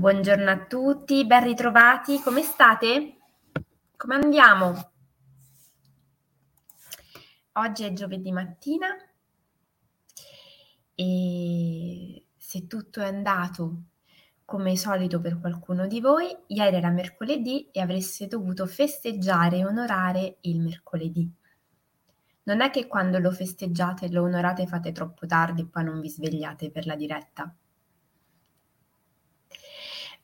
Buongiorno a tutti, ben ritrovati. Come state? Come andiamo? Oggi è giovedì mattina e se tutto è andato come solito per qualcuno di voi, ieri era mercoledì e avreste dovuto festeggiare e onorare il mercoledì. Non è che quando lo festeggiate e lo onorate fate troppo tardi e poi non vi svegliate per la diretta.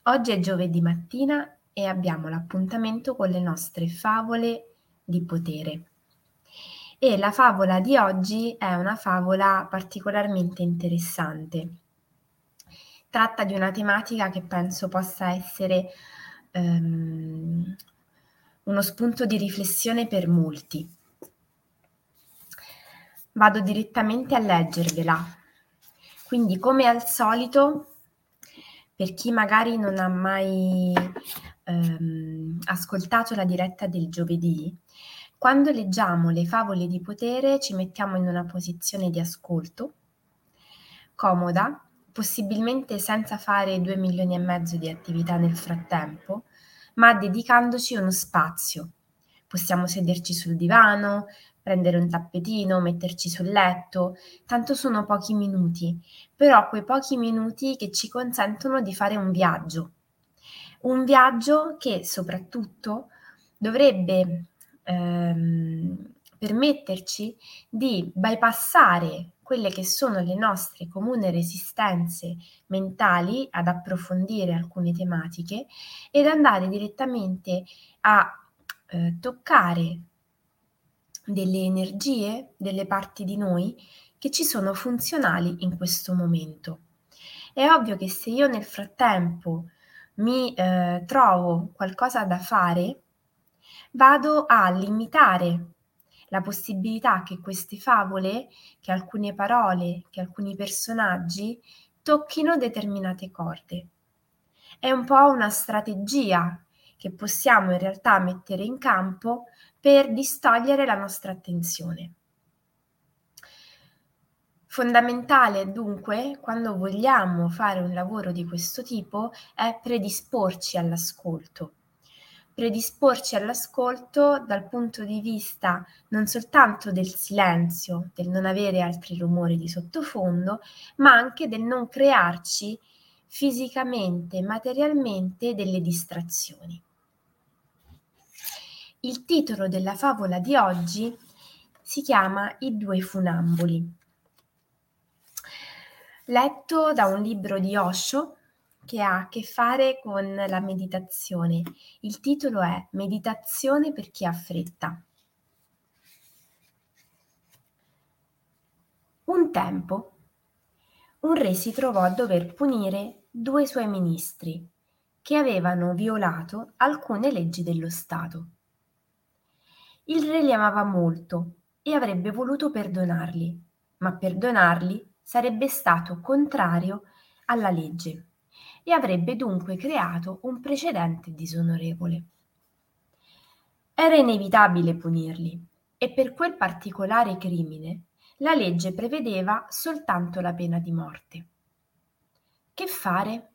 Oggi è giovedì mattina e abbiamo l'appuntamento con le nostre favole di potere. E la favola di oggi è una favola particolarmente interessante. Tratta di una tematica che penso possa essere um, uno spunto di riflessione per molti. Vado direttamente a leggervela. Quindi, come al solito, per chi magari non ha mai ehm, ascoltato la diretta del giovedì, quando leggiamo le favole di potere ci mettiamo in una posizione di ascolto, comoda, possibilmente senza fare due milioni e mezzo di attività nel frattempo, ma dedicandoci uno spazio. Possiamo sederci sul divano, prendere un tappetino, metterci sul letto, tanto sono pochi minuti, però quei pochi minuti che ci consentono di fare un viaggio. Un viaggio che soprattutto dovrebbe ehm, permetterci di bypassare quelle che sono le nostre comuni resistenze mentali ad approfondire alcune tematiche ed andare direttamente a eh, toccare delle energie, delle parti di noi che ci sono funzionali in questo momento. È ovvio che se io nel frattempo mi eh, trovo qualcosa da fare, vado a limitare la possibilità che queste favole, che alcune parole, che alcuni personaggi tocchino determinate corde. È un po' una strategia che possiamo in realtà mettere in campo per distogliere la nostra attenzione. Fondamentale dunque, quando vogliamo fare un lavoro di questo tipo, è predisporci all'ascolto. Predisporci all'ascolto dal punto di vista non soltanto del silenzio, del non avere altri rumori di sottofondo, ma anche del non crearci fisicamente, materialmente delle distrazioni. Il titolo della favola di oggi si chiama I due funamboli. Letto da un libro di Osho che ha a che fare con la meditazione. Il titolo è Meditazione per chi ha fretta. Un tempo un re si trovò a dover punire due suoi ministri che avevano violato alcune leggi dello Stato. Il re li amava molto e avrebbe voluto perdonarli, ma perdonarli sarebbe stato contrario alla legge e avrebbe dunque creato un precedente disonorevole. Era inevitabile punirli e per quel particolare crimine la legge prevedeva soltanto la pena di morte. Che fare?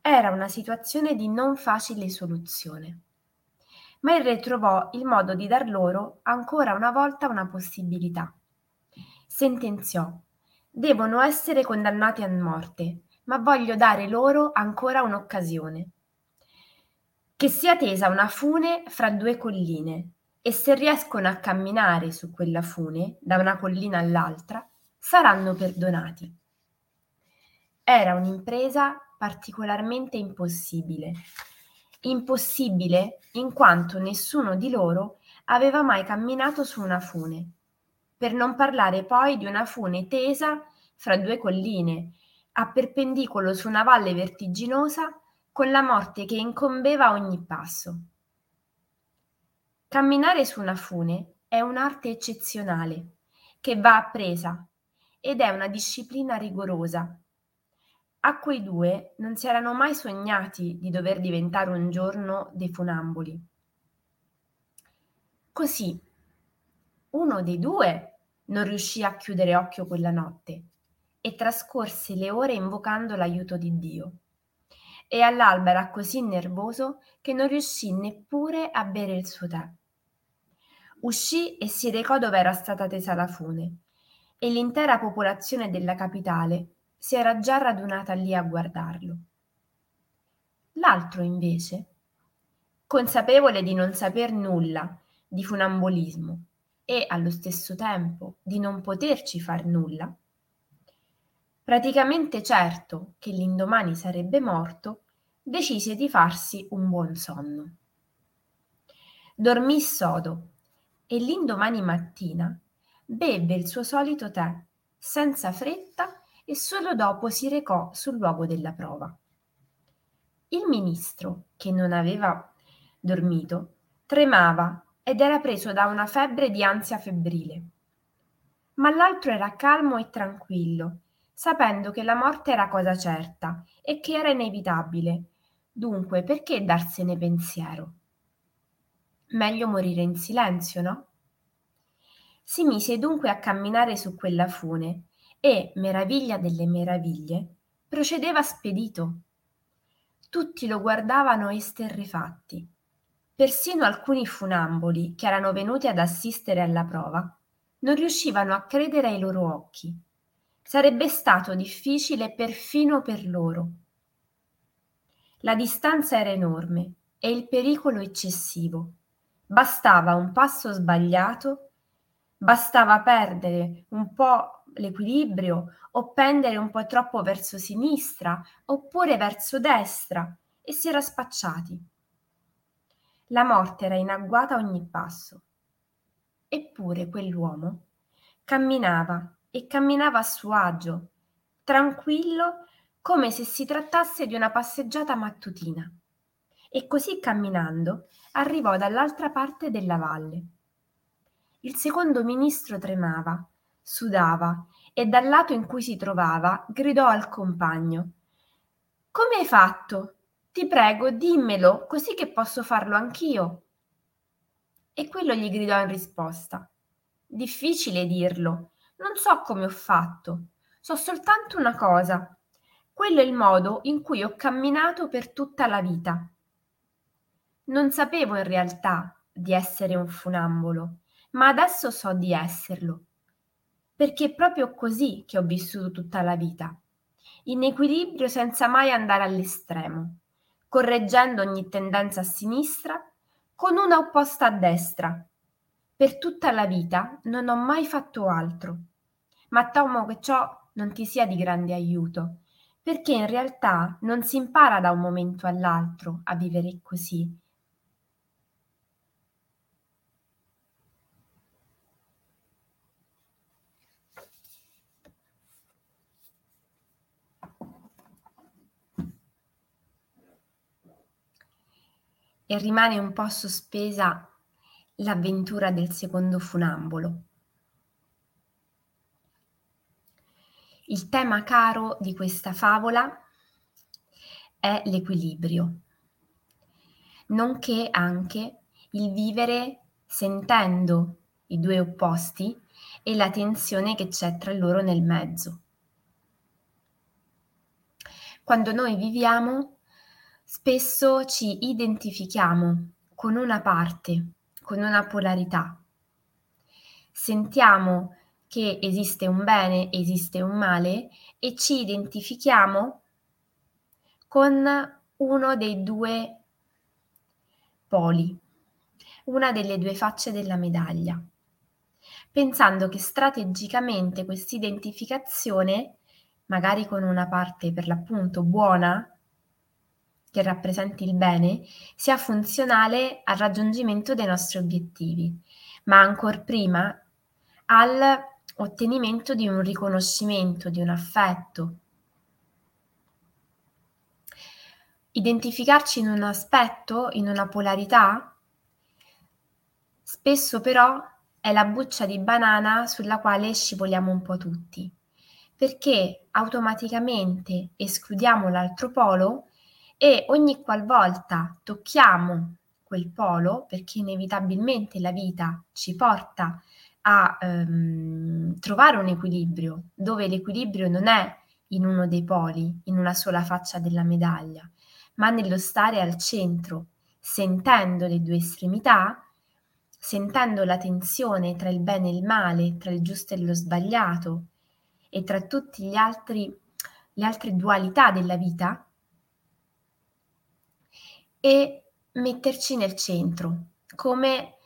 Era una situazione di non facile soluzione ma il re trovò il modo di dar loro ancora una volta una possibilità. Sentenziò: Devono essere condannati a morte, ma voglio dare loro ancora un'occasione. Che sia tesa una fune fra due colline, e se riescono a camminare su quella fune, da una collina all'altra, saranno perdonati. Era un'impresa particolarmente impossibile, Impossibile in quanto nessuno di loro aveva mai camminato su una fune, per non parlare poi di una fune tesa fra due colline, a perpendicolo su una valle vertiginosa, con la morte che incombeva a ogni passo. Camminare su una fune è un'arte eccezionale, che va appresa, ed è una disciplina rigorosa, a quei due non si erano mai sognati di dover diventare un giorno dei funamboli. Così uno dei due non riuscì a chiudere occhio quella notte e trascorse le ore invocando l'aiuto di Dio. e all'alba era così nervoso che non riuscì neppure a bere il suo tè. Uscì e si recò dove era stata tesa la fune, e l'intera popolazione della capitale si era già radunata lì a guardarlo. L'altro, invece, consapevole di non saper nulla di funambolismo e allo stesso tempo di non poterci far nulla, praticamente certo che l'indomani sarebbe morto, decise di farsi un buon sonno. Dormì sodo e l'indomani mattina bevve il suo solito tè, senza fretta e solo dopo si recò sul luogo della prova. Il ministro, che non aveva dormito, tremava ed era preso da una febbre di ansia febbrile. Ma l'altro era calmo e tranquillo, sapendo che la morte era cosa certa e che era inevitabile. Dunque, perché darsene pensiero? Meglio morire in silenzio, no? Si mise dunque a camminare su quella fune e, meraviglia delle meraviglie, procedeva spedito. Tutti lo guardavano esterrefatti. Persino alcuni funamboli, che erano venuti ad assistere alla prova, non riuscivano a credere ai loro occhi. Sarebbe stato difficile perfino per loro. La distanza era enorme e il pericolo eccessivo. Bastava un passo sbagliato, bastava perdere un po' l'equilibrio o pendere un po' troppo verso sinistra oppure verso destra e si era spacciati. La morte era in agguata a ogni passo. Eppure quell'uomo camminava e camminava a suo agio, tranquillo come se si trattasse di una passeggiata mattutina. E così camminando arrivò dall'altra parte della valle. Il secondo ministro tremava, sudava e dal lato in cui si trovava gridò al compagno Come hai fatto? Ti prego, dimmelo, così che posso farlo anch'io. E quello gli gridò in risposta Difficile dirlo, non so come ho fatto, so soltanto una cosa. Quello è il modo in cui ho camminato per tutta la vita. Non sapevo in realtà di essere un funambolo, ma adesso so di esserlo, perché è proprio così che ho vissuto tutta la vita, in equilibrio senza mai andare all'estremo, correggendo ogni tendenza a sinistra con una opposta a destra, per tutta la vita non ho mai fatto altro. Ma temo che ciò non ti sia di grande aiuto, perché in realtà non si impara da un momento all'altro a vivere così. E rimane un po' sospesa l'avventura del secondo funambolo. Il tema caro di questa favola è l'equilibrio, nonché anche il vivere sentendo i due opposti e la tensione che c'è tra loro nel mezzo. Quando noi viviamo, spesso ci identifichiamo con una parte con una polarità. Sentiamo che esiste un bene, esiste un male e ci identifichiamo con uno dei due poli, una delle due facce della medaglia, pensando che strategicamente questa identificazione, magari con una parte per l'appunto buona, che rappresenti il bene sia funzionale al raggiungimento dei nostri obiettivi, ma ancor prima al ottenimento di un riconoscimento, di un affetto. Identificarci in un aspetto, in una polarità, spesso però è la buccia di banana sulla quale scivoliamo un po' tutti, perché automaticamente escludiamo l'altro polo e ogni qualvolta tocchiamo quel polo, perché inevitabilmente la vita ci porta a ehm, trovare un equilibrio, dove l'equilibrio non è in uno dei poli, in una sola faccia della medaglia, ma nello stare al centro, sentendo le due estremità, sentendo la tensione tra il bene e il male, tra il giusto e lo sbagliato e tra tutte le altre dualità della vita, e metterci nel centro, come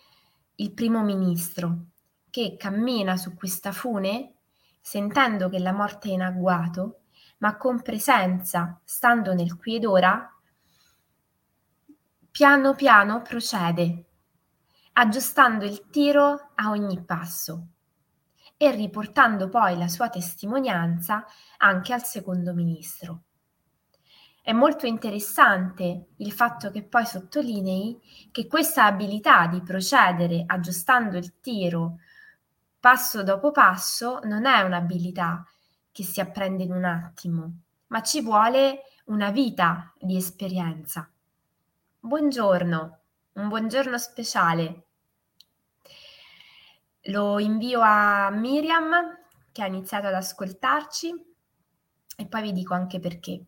il primo ministro che cammina su questa fune sentendo che la morte è in agguato, ma con presenza, stando nel qui ed ora, piano piano procede, aggiustando il tiro a ogni passo e riportando poi la sua testimonianza anche al secondo ministro. È molto interessante il fatto che poi sottolinei che questa abilità di procedere aggiustando il tiro passo dopo passo non è un'abilità che si apprende in un attimo, ma ci vuole una vita di esperienza. Buongiorno, un buongiorno speciale. Lo invio a Miriam che ha iniziato ad ascoltarci e poi vi dico anche perché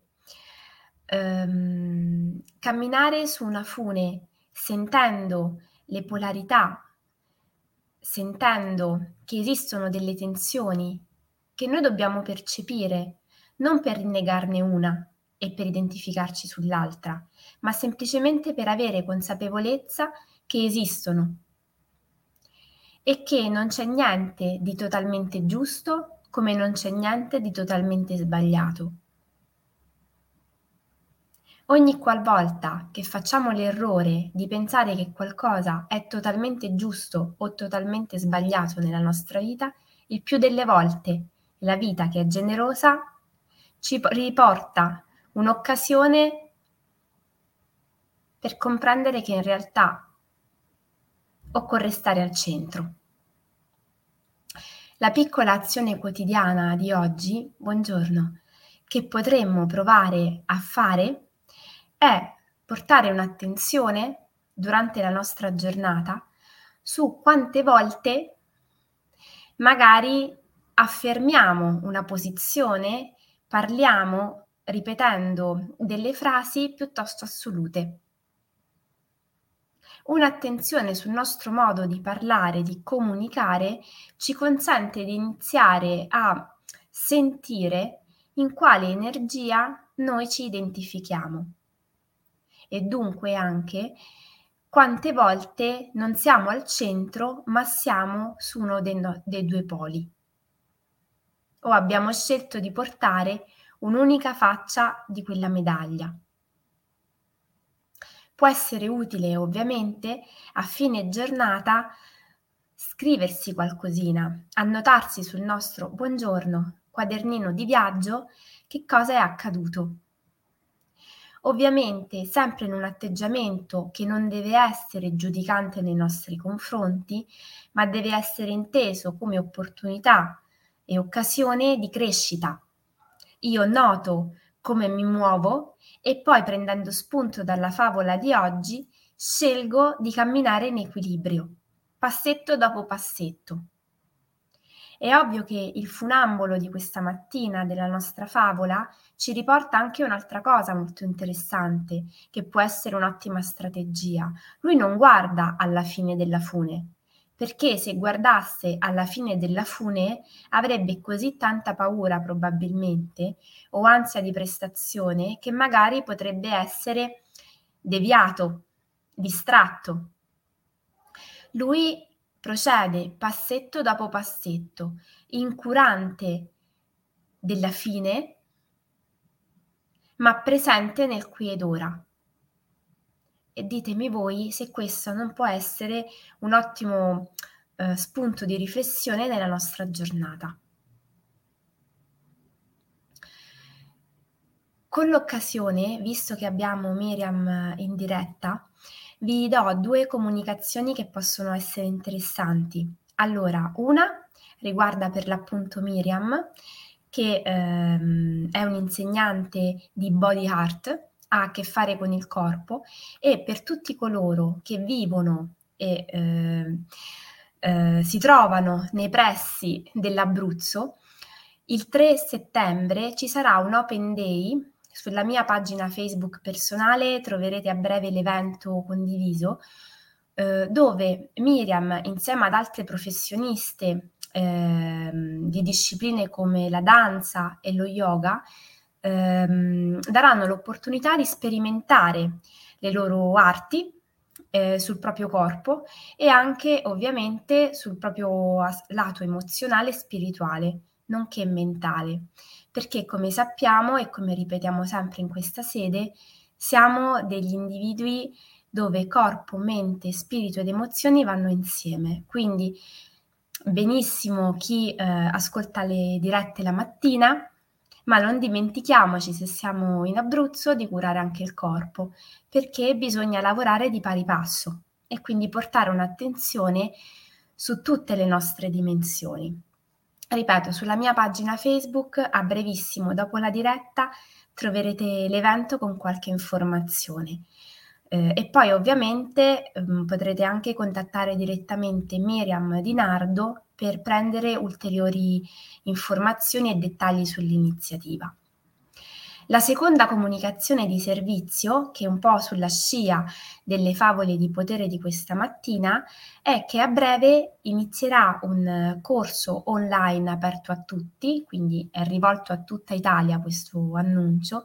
ehm, camminare su una fune sentendo le polarità, sentendo che esistono delle tensioni che noi dobbiamo percepire, non per rinnegarne una e per identificarci sull'altra, ma semplicemente per avere consapevolezza che esistono e che non c'è niente di totalmente giusto come non c'è niente di totalmente sbagliato. Ogni qualvolta che facciamo l'errore di pensare che qualcosa è totalmente giusto o totalmente sbagliato nella nostra vita, il più delle volte la vita che è generosa ci riporta un'occasione per comprendere che in realtà occorre stare al centro. La piccola azione quotidiana di oggi, buongiorno, che potremmo provare a fare è portare un'attenzione durante la nostra giornata su quante volte magari affermiamo una posizione, parliamo ripetendo delle frasi piuttosto assolute. Un'attenzione sul nostro modo di parlare, di comunicare, ci consente di iniziare a sentire in quale energia noi ci identifichiamo e dunque anche quante volte non siamo al centro ma siamo su uno dei, no- dei due poli. O abbiamo scelto di portare un'unica faccia di quella medaglia. Può essere utile ovviamente a fine giornata scriversi qualcosina, annotarsi sul nostro buongiorno quadernino di viaggio che cosa è accaduto Ovviamente sempre in un atteggiamento che non deve essere giudicante nei nostri confronti, ma deve essere inteso come opportunità e occasione di crescita. Io noto come mi muovo e poi prendendo spunto dalla favola di oggi scelgo di camminare in equilibrio, passetto dopo passetto. È ovvio che il funambolo di questa mattina della nostra favola ci riporta anche un'altra cosa molto interessante, che può essere un'ottima strategia. Lui non guarda alla fine della fune, perché se guardasse alla fine della fune avrebbe così tanta paura probabilmente o ansia di prestazione che magari potrebbe essere deviato, distratto. Lui procede passetto dopo passetto, incurante della fine, ma presente nel qui ed ora. E ditemi voi se questo non può essere un ottimo eh, spunto di riflessione nella nostra giornata. Con l'occasione, visto che abbiamo Miriam in diretta, vi do due comunicazioni che possono essere interessanti. Allora, una riguarda per l'appunto Miriam, che ehm, è un'insegnante di body art, ha a che fare con il corpo e per tutti coloro che vivono e eh, eh, si trovano nei pressi dell'Abruzzo, il 3 settembre ci sarà un open day sulla mia pagina Facebook personale troverete a breve l'evento condiviso eh, dove Miriam insieme ad altre professioniste eh, di discipline come la danza e lo yoga ehm, daranno l'opportunità di sperimentare le loro arti eh, sul proprio corpo e anche ovviamente sul proprio lato emozionale e spirituale, nonché mentale, perché come sappiamo e come ripetiamo sempre in questa sede, siamo degli individui dove corpo, mente, spirito ed emozioni vanno insieme. Quindi benissimo chi eh, ascolta le dirette la mattina, ma non dimentichiamoci se siamo in Abruzzo di curare anche il corpo, perché bisogna lavorare di pari passo e quindi portare un'attenzione su tutte le nostre dimensioni. Ripeto, sulla mia pagina Facebook a brevissimo dopo la diretta troverete l'evento con qualche informazione. Eh, e poi ovviamente ehm, potrete anche contattare direttamente Miriam Di Nardo per prendere ulteriori informazioni e dettagli sull'iniziativa. La seconda comunicazione di servizio, che è un po' sulla scia delle favole di potere di questa mattina, è che a breve inizierà un corso online aperto a tutti, quindi è rivolto a tutta Italia questo annuncio,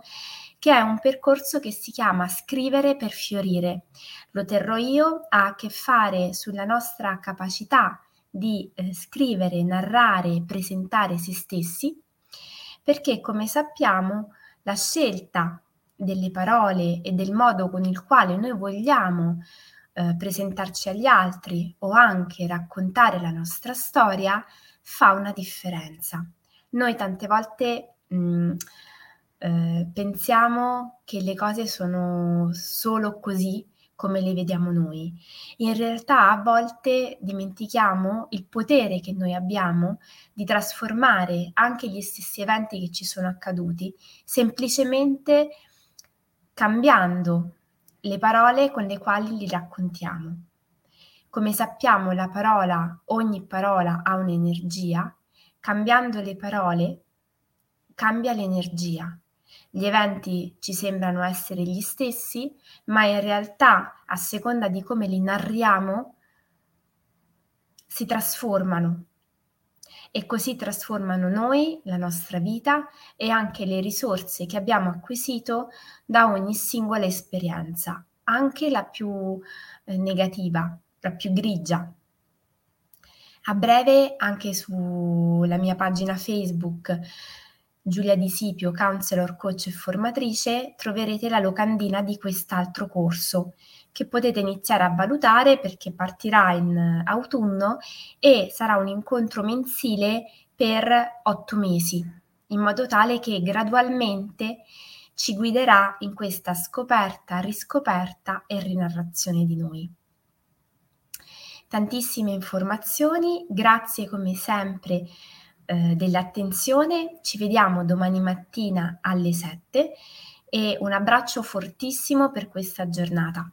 che è un percorso che si chiama Scrivere per fiorire. Lo terrò io, ha a che fare sulla nostra capacità di eh, scrivere, narrare, presentare se stessi, perché come sappiamo la scelta delle parole e del modo con il quale noi vogliamo eh, presentarci agli altri o anche raccontare la nostra storia fa una differenza. Noi tante volte mh, mm, eh, pensiamo che le cose sono solo così come le vediamo noi. In realtà a volte dimentichiamo il potere che noi abbiamo di trasformare anche gli stessi eventi che ci sono accaduti, semplicemente cambiando le parole con le quali li raccontiamo. Come sappiamo la parola, ogni parola ha un'energia, cambiando le parole cambia l'energia gli eventi ci sembrano essere gli stessi, ma in realtà, a seconda di come li narriamo, si trasformano e così trasformano noi, la nostra vita e anche le risorse che abbiamo acquisito da ogni singola esperienza, anche la più eh, negativa, la più grigia. A breve anche sulla mia pagina Facebook Giulia Di Sipio, counselor, coach e formatrice, troverete la locandina di quest'altro corso che potete iniziare a valutare perché partirà in autunno e sarà un incontro mensile per otto mesi, in modo tale che gradualmente ci guiderà in questa scoperta, riscoperta e rinarrazione di noi. Tantissime informazioni, grazie come sempre eh, dell'attenzione, ci vediamo domani mattina alle 7 e un abbraccio fortissimo per questa giornata.